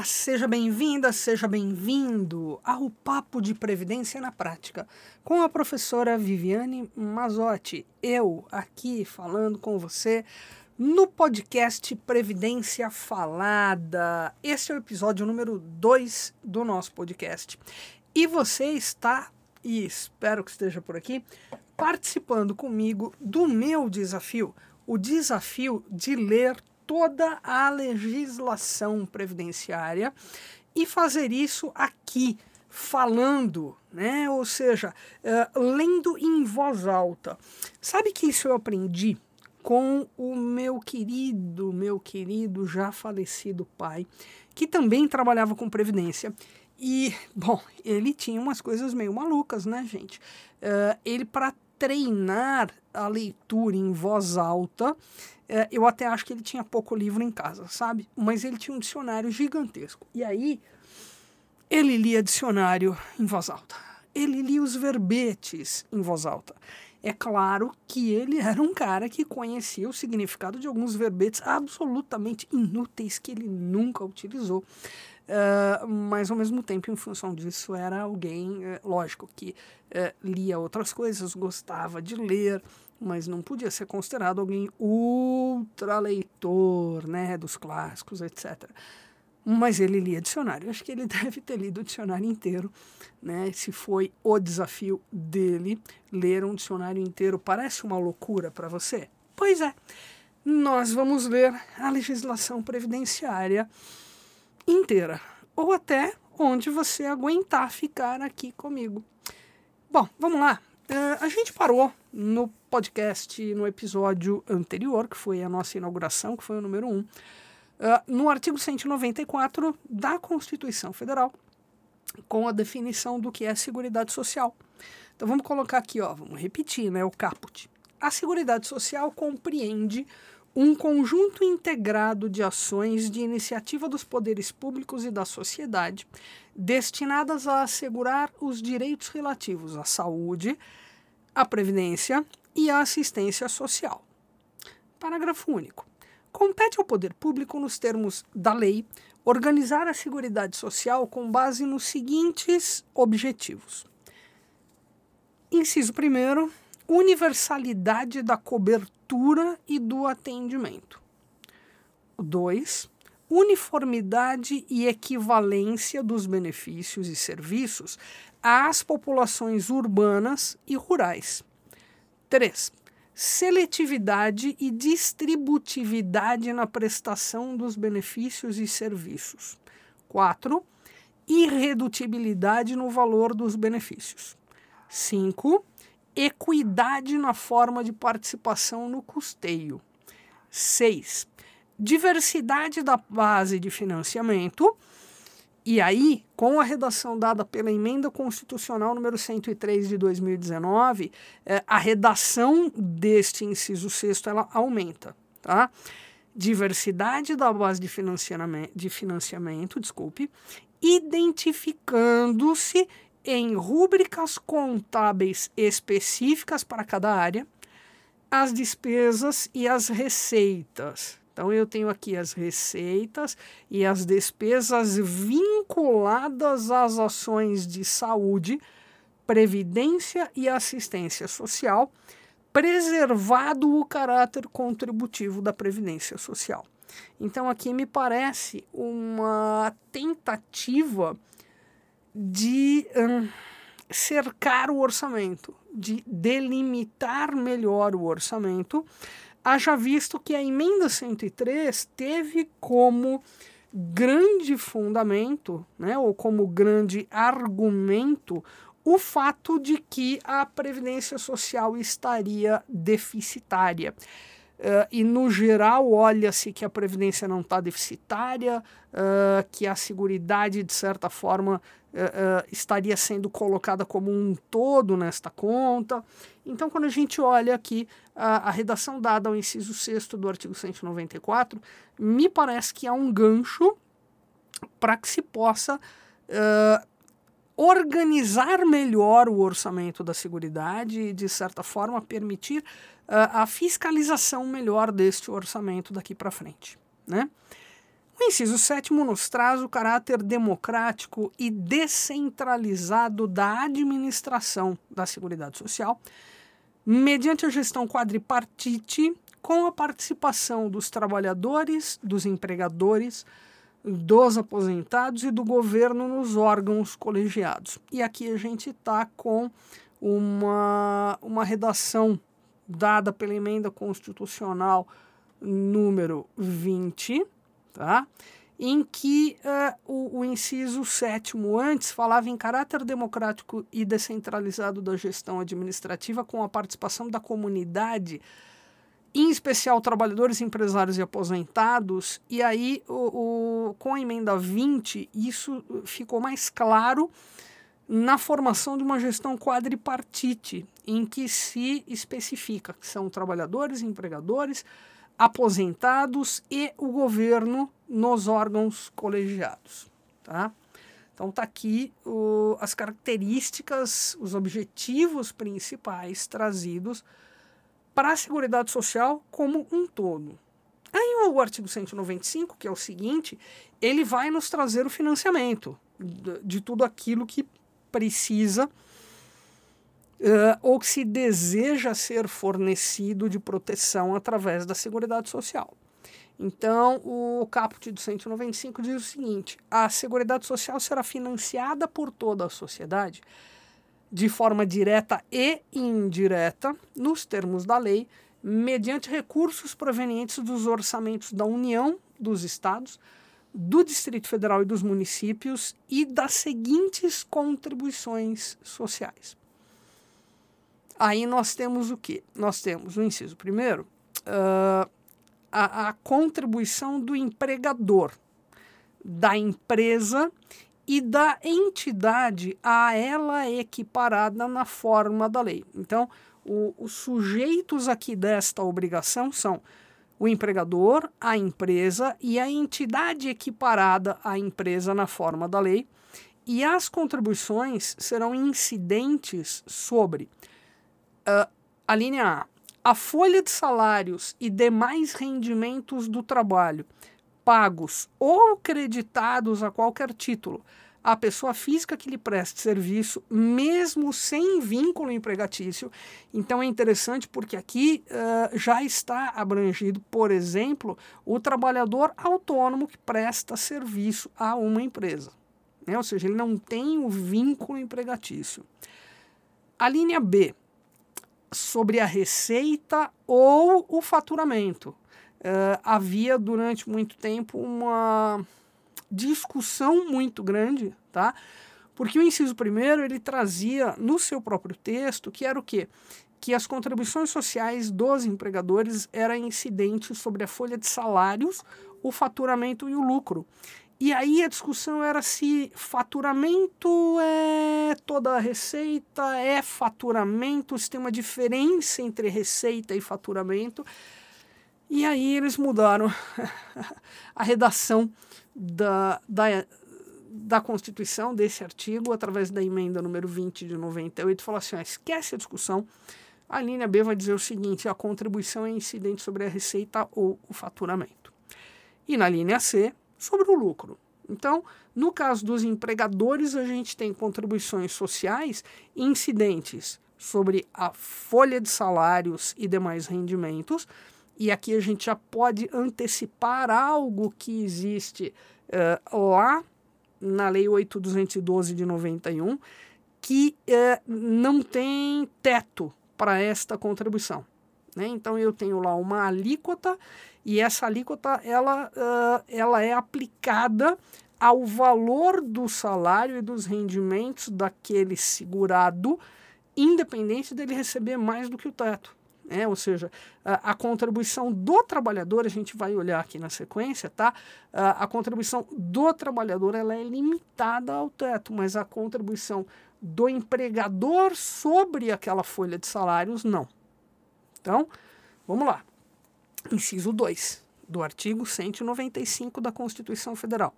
Olá, seja bem-vinda, seja bem-vindo ao Papo de Previdência na Prática, com a professora Viviane Mazotti. Eu aqui falando com você no podcast Previdência Falada. Esse é o episódio número 2 do nosso podcast. E você está, e espero que esteja por aqui, participando comigo do meu desafio, o desafio de ler toda a legislação previdenciária e fazer isso aqui, falando, né? ou seja, uh, lendo em voz alta. Sabe que isso eu aprendi com o meu querido, meu querido já falecido pai, que também trabalhava com previdência. E, bom, ele tinha umas coisas meio malucas, né, gente? Uh, ele, para treinar a leitura em voz alta, é, eu até acho que ele tinha pouco livro em casa, sabe? Mas ele tinha um dicionário gigantesco. E aí, ele lia dicionário em voz alta. Ele lia os verbetes em voz alta. É claro que ele era um cara que conhecia o significado de alguns verbetes absolutamente inúteis que ele nunca utilizou. Uh, mas ao mesmo tempo, em função disso, era alguém, uh, lógico, que uh, lia outras coisas, gostava de ler, mas não podia ser considerado alguém ultra leitor, né, dos clássicos, etc. Mas ele lia dicionário. Acho que ele deve ter lido o dicionário inteiro, né? Se foi o desafio dele ler um dicionário inteiro, parece uma loucura para você? Pois é. Nós vamos ler a legislação previdenciária inteira, ou até onde você aguentar ficar aqui comigo. Bom, vamos lá. Uh, a gente parou no podcast, no episódio anterior, que foi a nossa inauguração, que foi o número 1, um, uh, no artigo 194 da Constituição Federal, com a definição do que é Seguridade Social. Então vamos colocar aqui, ó, vamos repetir, né, o caput. A Seguridade Social compreende um conjunto integrado de ações de iniciativa dos poderes públicos e da sociedade destinadas a assegurar os direitos relativos à saúde, à previdência e à assistência social. Parágrafo único. Compete ao poder público, nos termos da lei, organizar a Seguridade Social com base nos seguintes objetivos. Inciso 1 universalidade da cobertura e do atendimento. 2. Uniformidade e equivalência dos benefícios e serviços às populações urbanas e rurais. 3. Seletividade e distributividade na prestação dos benefícios e serviços. 4. Irredutibilidade no valor dos benefícios. 5 equidade na forma de participação no custeio. 6. Diversidade da base de financiamento. E aí, com a redação dada pela Emenda Constitucional número 103 de 2019, eh, a redação deste inciso sexto ela aumenta, tá? Diversidade da base de financiamento, de financiamento desculpe, identificando-se em rúbricas contábeis específicas para cada área as despesas e as receitas. Então eu tenho aqui as receitas e as despesas vinculadas às ações de saúde, previdência e assistência social, preservado o caráter contributivo da previdência social. Então aqui me parece uma tentativa de um, cercar o orçamento, de delimitar melhor o orçamento, haja visto que a emenda 103 teve como grande fundamento, né, ou como grande argumento, o fato de que a previdência social estaria deficitária. Uh, e no geral olha-se que a previdência não está deficitária, uh, que a seguridade de certa forma uh, estaria sendo colocada como um todo nesta conta. Então, quando a gente olha aqui a, redação dada ao inciso 6 do artigo 194, me parece que há um gancho para que se possa organizar melhor o orçamento da Seguridade e, de certa forma, permitir uh, a fiscalização melhor deste orçamento daqui para frente. Né? O inciso sétimo nos traz o caráter democrático e descentralizado da administração da Seguridade Social, mediante a gestão quadripartite, com a participação dos trabalhadores, dos empregadores, dos aposentados e do governo nos órgãos colegiados. E aqui a gente está com uma, uma redação dada pela emenda constitucional número 20, tá? em que uh, o, o, inciso sétimo antes falava em caráter democrático e descentralizado da gestão administrativa com a participação da comunidade em especial trabalhadores, empresários e aposentados, e aí o, o, com a emenda 20 isso ficou mais claro na formação de uma gestão quadripartite, em que se especifica que são trabalhadores, empregadores, aposentados e o governo nos órgãos colegiados. Tá? Então tá aqui o, as características, os objetivos principais trazidos para a Seguridade Social como um todo. Aí o artigo 195, que é o seguinte, ele vai nos trazer o financiamento de, tudo aquilo que precisa uh, ou que se deseja ser fornecido de proteção através da Seguridade Social. Então, o caput do 195 diz o seguinte: a Seguridade Social será financiada por toda a sociedade de forma direta e indireta, nos termos da lei, mediante recursos provenientes dos orçamentos da União, dos Estados, do Distrito Federal e dos municípios e das seguintes contribuições sociais. Aí nós temos o que? Nós temos o inciso primeiro, uh, a, a contribuição do empregador, da empresa e da entidade a ela equiparada na forma da lei. Então, o, os sujeitos aqui desta obrigação são o empregador, a empresa e a entidade equiparada à empresa na forma da lei. E as contribuições serão incidentes sobre uh, a linha A, a folha de salários e demais rendimentos do trabalho pagos ou creditados a qualquer título à pessoa física que lhe preste serviço, mesmo sem vínculo empregatício. Então é interessante porque aqui uh, já está abrangido, por exemplo, o trabalhador autônomo que presta serviço a uma empresa. Né? Ou seja, ele não tem o vínculo empregatício. A linha B, sobre a receita ou o faturamento uh, havia durante muito tempo uma discussão muito grande, tá? Porque o inciso primeiro ele trazia no seu próprio texto que era o quê? Que as contribuições sociais dos empregadores eram incidentes sobre a folha de salários, o faturamento e o lucro. E aí a discussão era se faturamento é toda a receita, é faturamento, se tem uma diferença entre receita e faturamento. E aí eles mudaram a redação da, da, da Constituição, desse artigo, através da emenda número 20 de 98, falou assim, esquece a discussão, a linha B vai dizer o seguinte, a contribuição é incidente sobre a receita ou o faturamento. E na linha C, sobre o lucro. Então, no caso dos empregadores, a gente tem contribuições sociais incidentes sobre a folha de salários e demais rendimentos, e aqui a gente já pode antecipar algo que existe uh, lá na Lei 8.212 de 91, que uh, não tem teto para esta contribuição. Né? Então eu tenho lá uma alíquota e essa alíquota ela, uh, ela é aplicada ao valor do salário e dos rendimentos daquele segurado, independente dele receber mais do que o teto. Né? Ou seja, a, a, contribuição do trabalhador, a gente vai olhar aqui na sequência, tá? A, a contribuição do trabalhador ela é limitada ao teto, mas a contribuição do empregador sobre aquela folha de salários, não. Então, vamos lá. Inciso 2 do artigo 195 da Constituição Federal.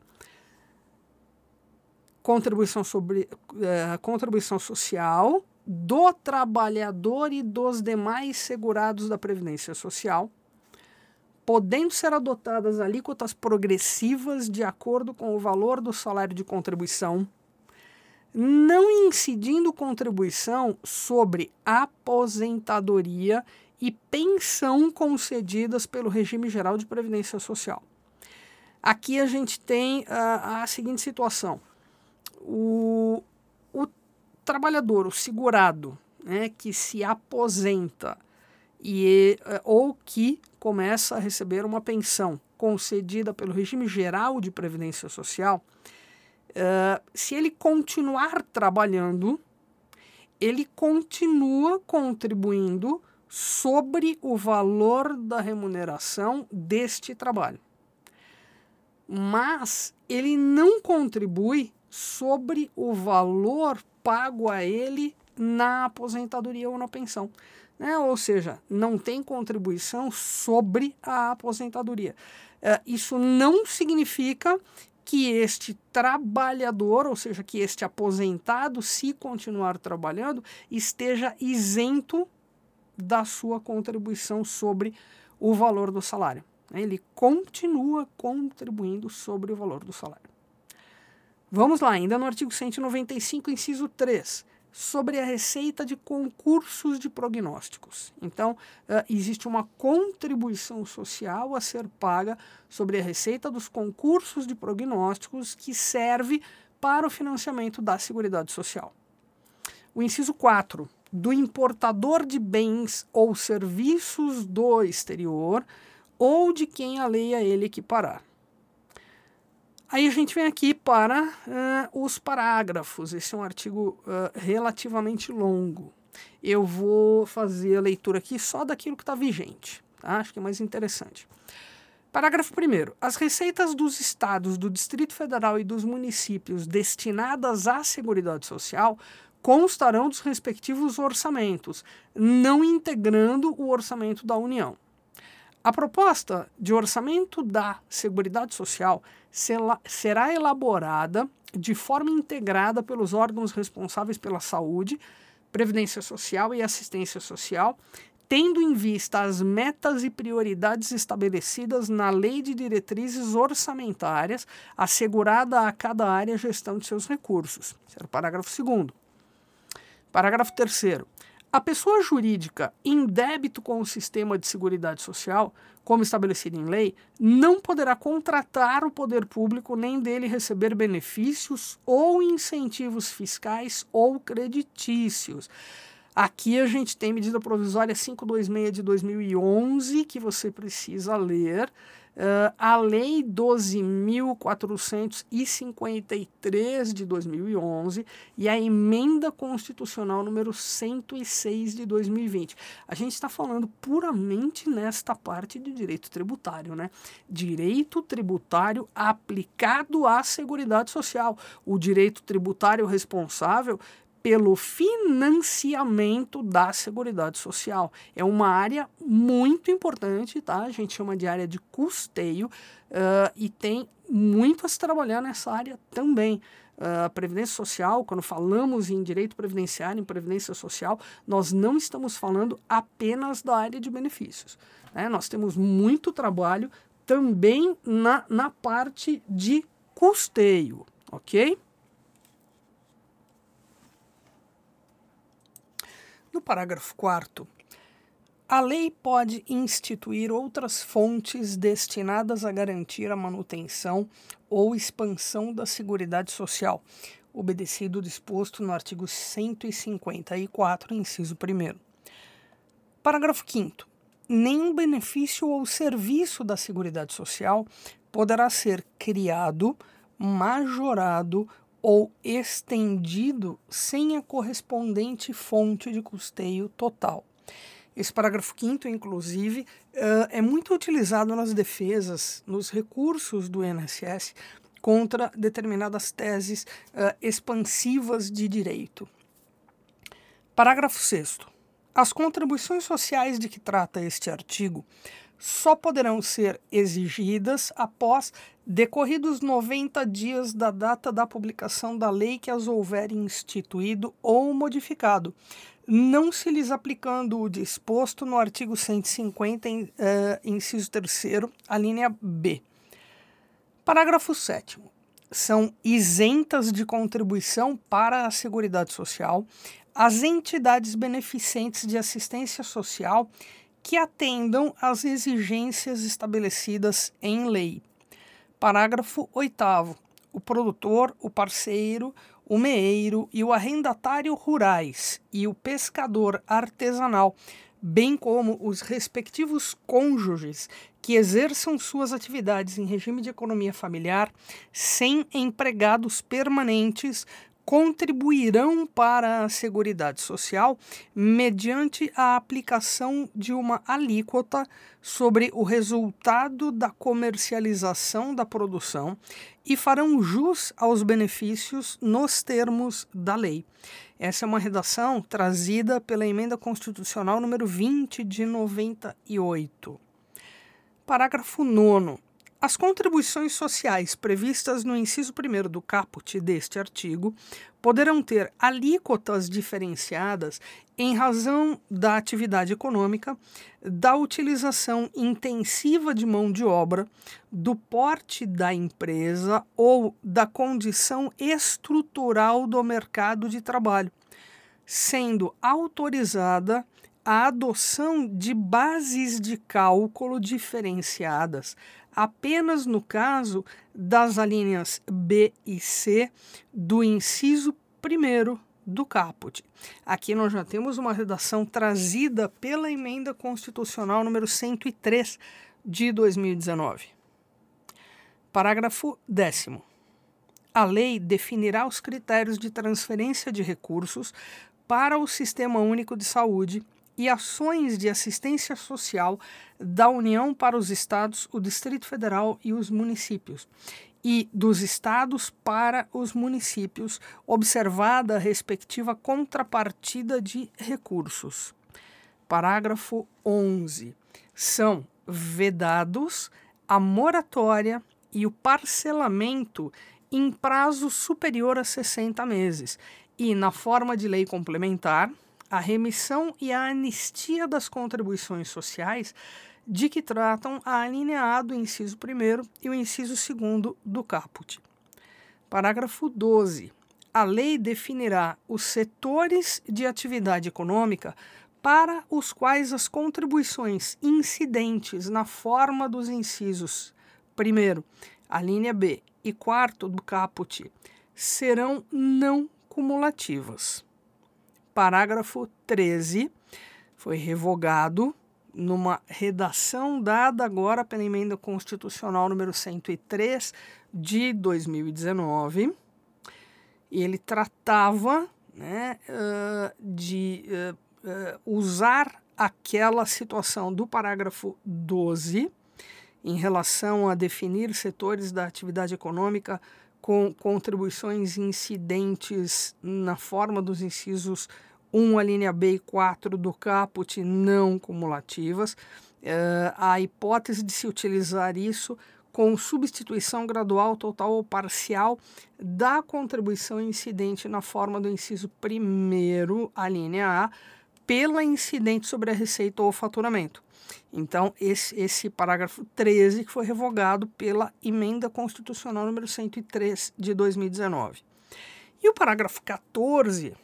Contribuição, sobre, é, contribuição social do trabalhador e dos demais segurados da Previdência Social podendo ser adotadas alíquotas progressivas de acordo com o valor do salário de contribuição, não incidindo contribuição sobre aposentadoria e pensão concedidas pelo regime geral de previdência social. Aqui a gente tem uh, a seguinte situação: o, trabalhador, o segurado, né, que se aposenta e, uh, ou que começa a receber uma pensão concedida pelo regime geral de previdência social, uh, se ele continuar trabalhando, ele continua contribuindo sobre o valor da remuneração deste trabalho. Mas ele não contribui sobre o valor pago a ele na aposentadoria ou na pensão. Né? Ou seja, não tem contribuição sobre a aposentadoria. É, isso não significa que este trabalhador, ou seja, que este aposentado, se continuar trabalhando, esteja isento da sua contribuição sobre o valor do salário. Né? Ele continua contribuindo sobre o valor do salário. Vamos lá, ainda no artigo 195, inciso 3, sobre a receita de concursos de prognósticos. Então, uh, existe uma contribuição social a ser paga sobre a receita dos concursos de prognósticos que serve para o financiamento da Seguridade Social. O inciso 4, do importador de bens ou serviços do exterior ou de quem a lei a ele equiparar. Aí a gente vem aqui para uh, os parágrafos. Esse é um artigo uh, relativamente longo. Eu vou fazer a leitura aqui só daquilo que está vigente. Tá? Acho que é mais interessante. Parágrafo 1. As receitas dos estados, do Distrito Federal e dos municípios destinadas à Seguridade Social constarão dos respectivos orçamentos, não integrando o orçamento da União. A proposta de orçamento da Seguridade Social será elaborada de forma integrada pelos órgãos responsáveis pela saúde, previdência social e assistência social, tendo em vista as metas e prioridades estabelecidas na Lei de Diretrizes Orçamentárias, assegurada a cada área a gestão de seus recursos. Esse era o parágrafo 2. Parágrafo 3. A pessoa jurídica em débito com o sistema de seguridade social, como estabelecido em lei, não poderá contratar o poder público nem dele receber benefícios ou incentivos fiscais ou creditícios. Aqui a gente tem medida provisória 526 de 2011 que você precisa ler Uh, a Lei 12.453 de 2011 e a Emenda Constitucional número 106 de 2020. A gente está falando puramente nesta parte de direito tributário, né? Direito tributário aplicado à Seguridade Social. O direito tributário responsável pelo financiamento da Seguridade Social. É uma área muito importante, tá? A gente chama de área de custeio uh, e tem muito a se trabalhar nessa área também. Uh, Previdência Social, quando falamos em direito previdenciário, em Previdência Social, nós não estamos falando apenas da área de benefícios. Né? Nós temos muito trabalho também na, na parte de custeio, ok? No parágrafo 4, a lei pode instituir outras fontes destinadas a garantir a manutenção ou expansão da Seguridade Social, obedecido o disposto no artigo 154, inciso 1. Parágrafo 5. Nenhum benefício ou serviço da Seguridade Social poderá ser criado, majorado ou estendido sem a correspondente fonte de custeio total. Esse parágrafo 5 inclusive, uh, é muito utilizado nas defesas, nos recursos do INSS contra determinadas teses uh, expansivas de direito. Parágrafo 6. As contribuições sociais de que trata este artigo só poderão ser exigidas após decorridos 90 dias da data da publicação da lei que as houver instituído ou modificado, não se lhes aplicando o disposto no artigo 150, uh, inciso 3, a linha B. Parágrafo 7. São isentas de contribuição para a Seguridade Social as entidades beneficentes de assistência social que atendam às exigências estabelecidas em lei. Parágrafo 8. O produtor, o parceiro, o meeiro e o arrendatário rurais e o pescador artesanal, bem como os respectivos cônjuges que exerçam suas atividades em regime de economia familiar sem empregados permanentes contribuirão para a Seguridade Social mediante a aplicação de uma alíquota sobre o resultado da comercialização da produção e farão jus aos benefícios nos termos da lei. Essa é uma redação trazida pela Emenda Constitucional número 20 de 98. Parágrafo 9 as contribuições sociais previstas no inciso 1 do caput deste artigo poderão ter alíquotas diferenciadas em razão da atividade econômica, da utilização intensiva de mão de obra, do porte da empresa ou da condição estrutural do mercado de trabalho, sendo autorizada a adoção de bases de cálculo diferenciadas apenas no caso das alíneas B e C do inciso 1 do caput. Aqui nós já temos uma redação trazida pela emenda constitucional número 103 de 2019. Parágrafo 10 a lei definirá os critérios de transferência de recursos para o Sistema Único de Saúde e ações de assistência social da União para os Estados, o Distrito Federal e os municípios, e dos estados para os municípios, observada a respectiva contrapartida de recursos. Parágrafo 11. São vedados a moratória e o parcelamento em prazo superior a 60 meses e, na forma de lei complementar, a remissão e a anistia das contribuições sociais de que tratam a linha A do inciso 1 e o inciso 2 do caput. Parágrafo 12. A lei definirá os setores de atividade econômica para os quais as contribuições incidentes na forma dos incisos 1, a linha B e 4 do caput serão não cumulativas parágrafo 13 foi revogado numa redação dada agora pela emenda constitucional número 103 de 2019. E ele tratava né, de usar aquela situação do parágrafo 12 em relação a definir setores da atividade econômica com contribuições incidentes na forma dos incisos 1, a linha B e 4 do caput não cumulativas. Uh, a hipótese de se utilizar isso com substituição gradual, total ou parcial da contribuição incidente na forma do inciso 1, a linha A, pela incidente sobre a receita ou faturamento. Então, esse, esse parágrafo 13 que foi revogado pela emenda constitucional número 103 de 2019. E o parágrafo 14,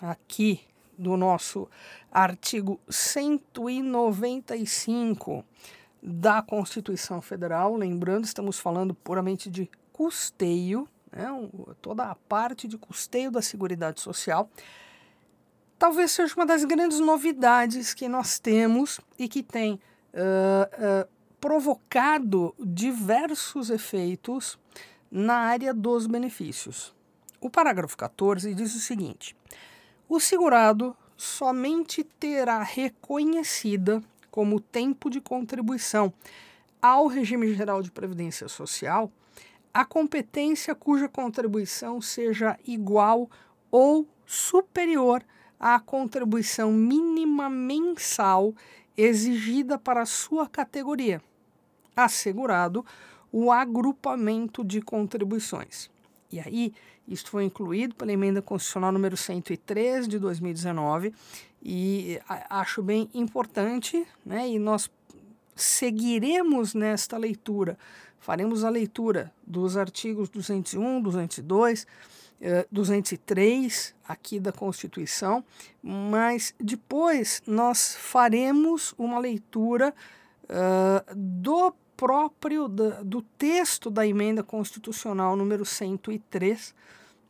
aqui do nosso artigo 195 da Constituição Federal, lembrando, estamos falando puramente de custeio, né, toda a parte de custeio da Seguridade Social talvez seja uma das grandes novidades que nós temos e que tem uh, uh, provocado diversos efeitos na área dos benefícios. O parágrafo 14 diz o seguinte: o segurado somente terá reconhecida como tempo de contribuição ao regime geral de previdência social a competência cuja contribuição seja igual ou superior a contribuição mínima mensal exigida para a sua categoria, assegurado o agrupamento de contribuições. E aí, isso foi incluído pela emenda constitucional número 103 de 2019 e acho bem importante, né? E nós seguiremos nesta leitura. Faremos a leitura dos artigos 201, 202, 203 aqui da Constituição, mas depois nós faremos uma leitura uh, do próprio da, do texto da emenda constitucional número 103.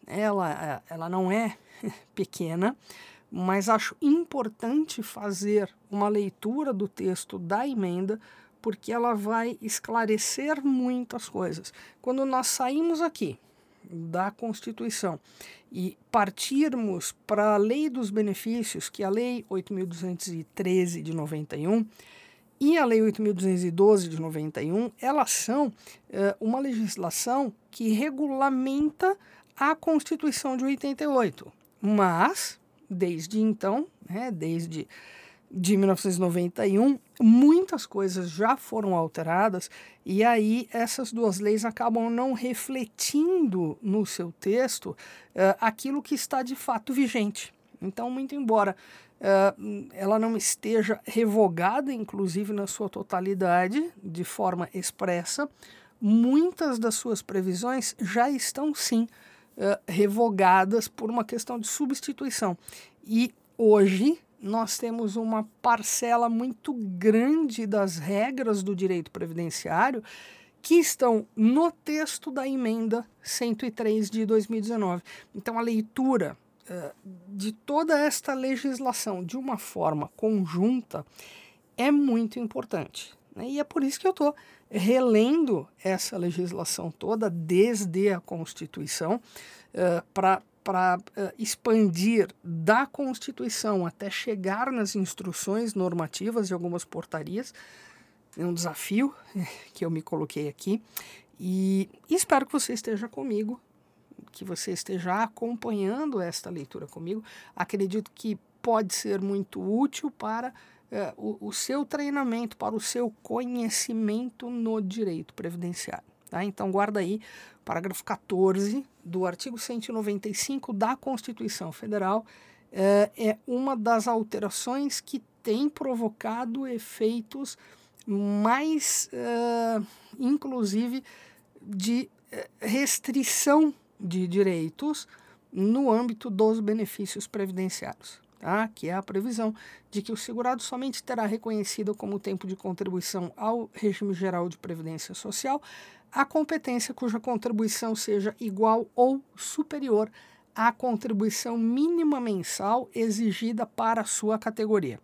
Ela, ela não é pequena, mas acho importante fazer uma leitura do texto da emenda porque ela vai esclarecer muitas coisas. Quando nós saímos aqui da Constituição e partirmos para a Lei dos Benefícios, que é a Lei 8.213 de 91, e a Lei 8.212 de 91, elas são uh, uma legislação que regulamenta a Constituição de 88. Mas, desde então, né, desde de 1991, muitas coisas já foram alteradas e aí essas duas leis acabam não refletindo no seu texto uh, aquilo que está de fato vigente. Então, muito embora uh, ela não esteja revogada, inclusive na sua totalidade, de forma expressa, muitas das suas previsões já estão sim uh, revogadas por uma questão de substituição. E hoje nós temos uma parcela muito grande das regras do direito previdenciário que estão no texto da emenda 103 de 2019. Então, a leitura uh, de toda esta legislação de uma forma conjunta é muito importante. Né? E é por isso que eu estou relendo essa legislação toda desde a Constituição uh, para para uh, expandir da Constituição até chegar nas instruções normativas de algumas portarias. É um desafio que eu me coloquei aqui e espero que você esteja comigo, que você esteja acompanhando esta leitura comigo. Acredito que pode ser muito útil para uh, o, o seu treinamento, para o seu conhecimento no direito previdenciário. Tá? Então, guarda aí, parágrafo 14 do artigo 195 da Constituição Federal é, é uma das alterações que tem provocado efeitos mais, é, inclusive, de é, restrição de direitos no âmbito dos benefícios previdenciários. Tá? que é a previsão de que o segurado somente terá reconhecido como tempo de contribuição ao regime geral de previdência social a competência cuja contribuição seja igual ou superior à contribuição mínima mensal exigida para sua categoria.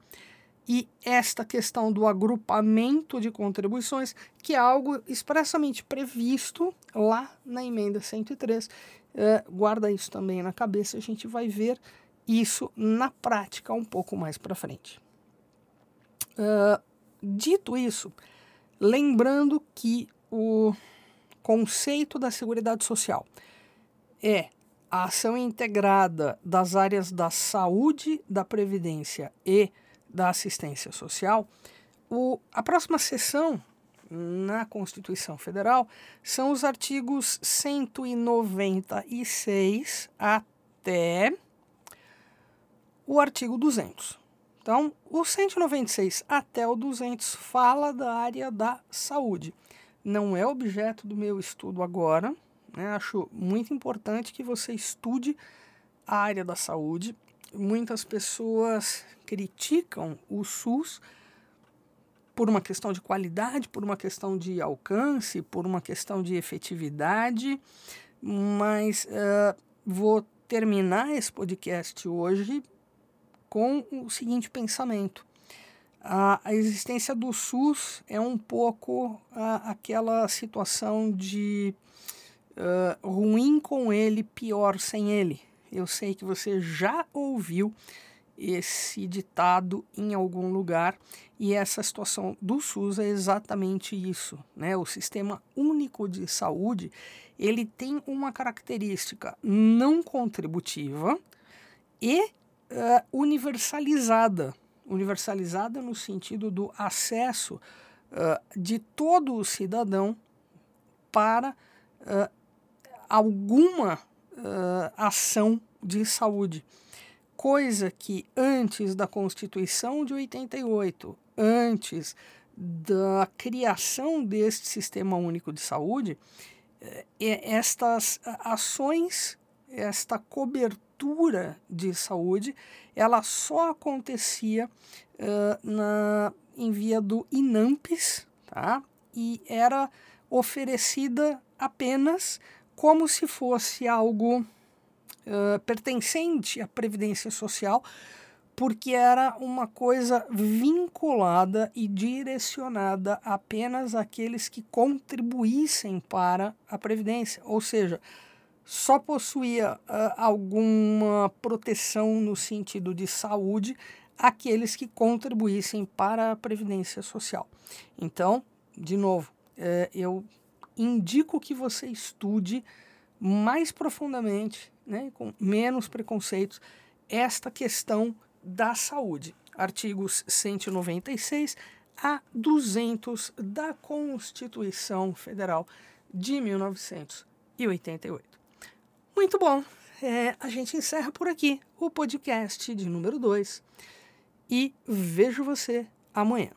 E esta questão do agrupamento de contribuições, que é algo expressamente previsto lá na emenda 103, eh, guarda isso também na cabeça, a gente vai ver isso na prática um pouco mais para frente. Uh, dito isso, lembrando que o conceito da Seguridade Social é a ação integrada das áreas da saúde, da previdência e da assistência social. O, a próxima sessão na Constituição Federal são os artigos 196 até o artigo 200. Então, o 196 até o 200 fala da área da saúde não é objeto do meu estudo agora. Né? Acho muito importante que você estude a área da saúde. Muitas pessoas criticam o SUS por uma questão de qualidade, por uma questão de alcance, por uma questão de efetividade, mas uh, vou terminar esse podcast hoje com o seguinte pensamento a, existência do SUS é um pouco a, aquela situação de uh, ruim com ele, pior sem ele. Eu sei que você já ouviu esse ditado em algum lugar e essa situação do SUS é exatamente isso, né? O sistema único de saúde ele tem uma característica não contributiva e uh, universalizada universalizada no sentido do acesso uh, de todo o cidadão para uh, alguma uh, ação de saúde. Coisa que antes da Constituição de 88, antes da criação deste Sistema Único de Saúde, eh, estas ações, esta cobertura de saúde, ela só acontecia uh, na, em via do INAMPES, tá? e era oferecida apenas como se fosse algo uh, pertencente à Previdência Social, porque era uma coisa vinculada e direcionada apenas àqueles que contribuíssem para a Previdência, ou seja, só possuía uh, alguma proteção no sentido de saúde aqueles que contribuíssem para a Previdência Social. Então, de novo, é, eu indico que você estude mais profundamente, né, com menos preconceitos, esta questão da saúde. Artigos 196 a 200 da Constituição Federal de 1988. Muito bom, é, a gente encerra por aqui o podcast de número 2 e vejo você amanhã.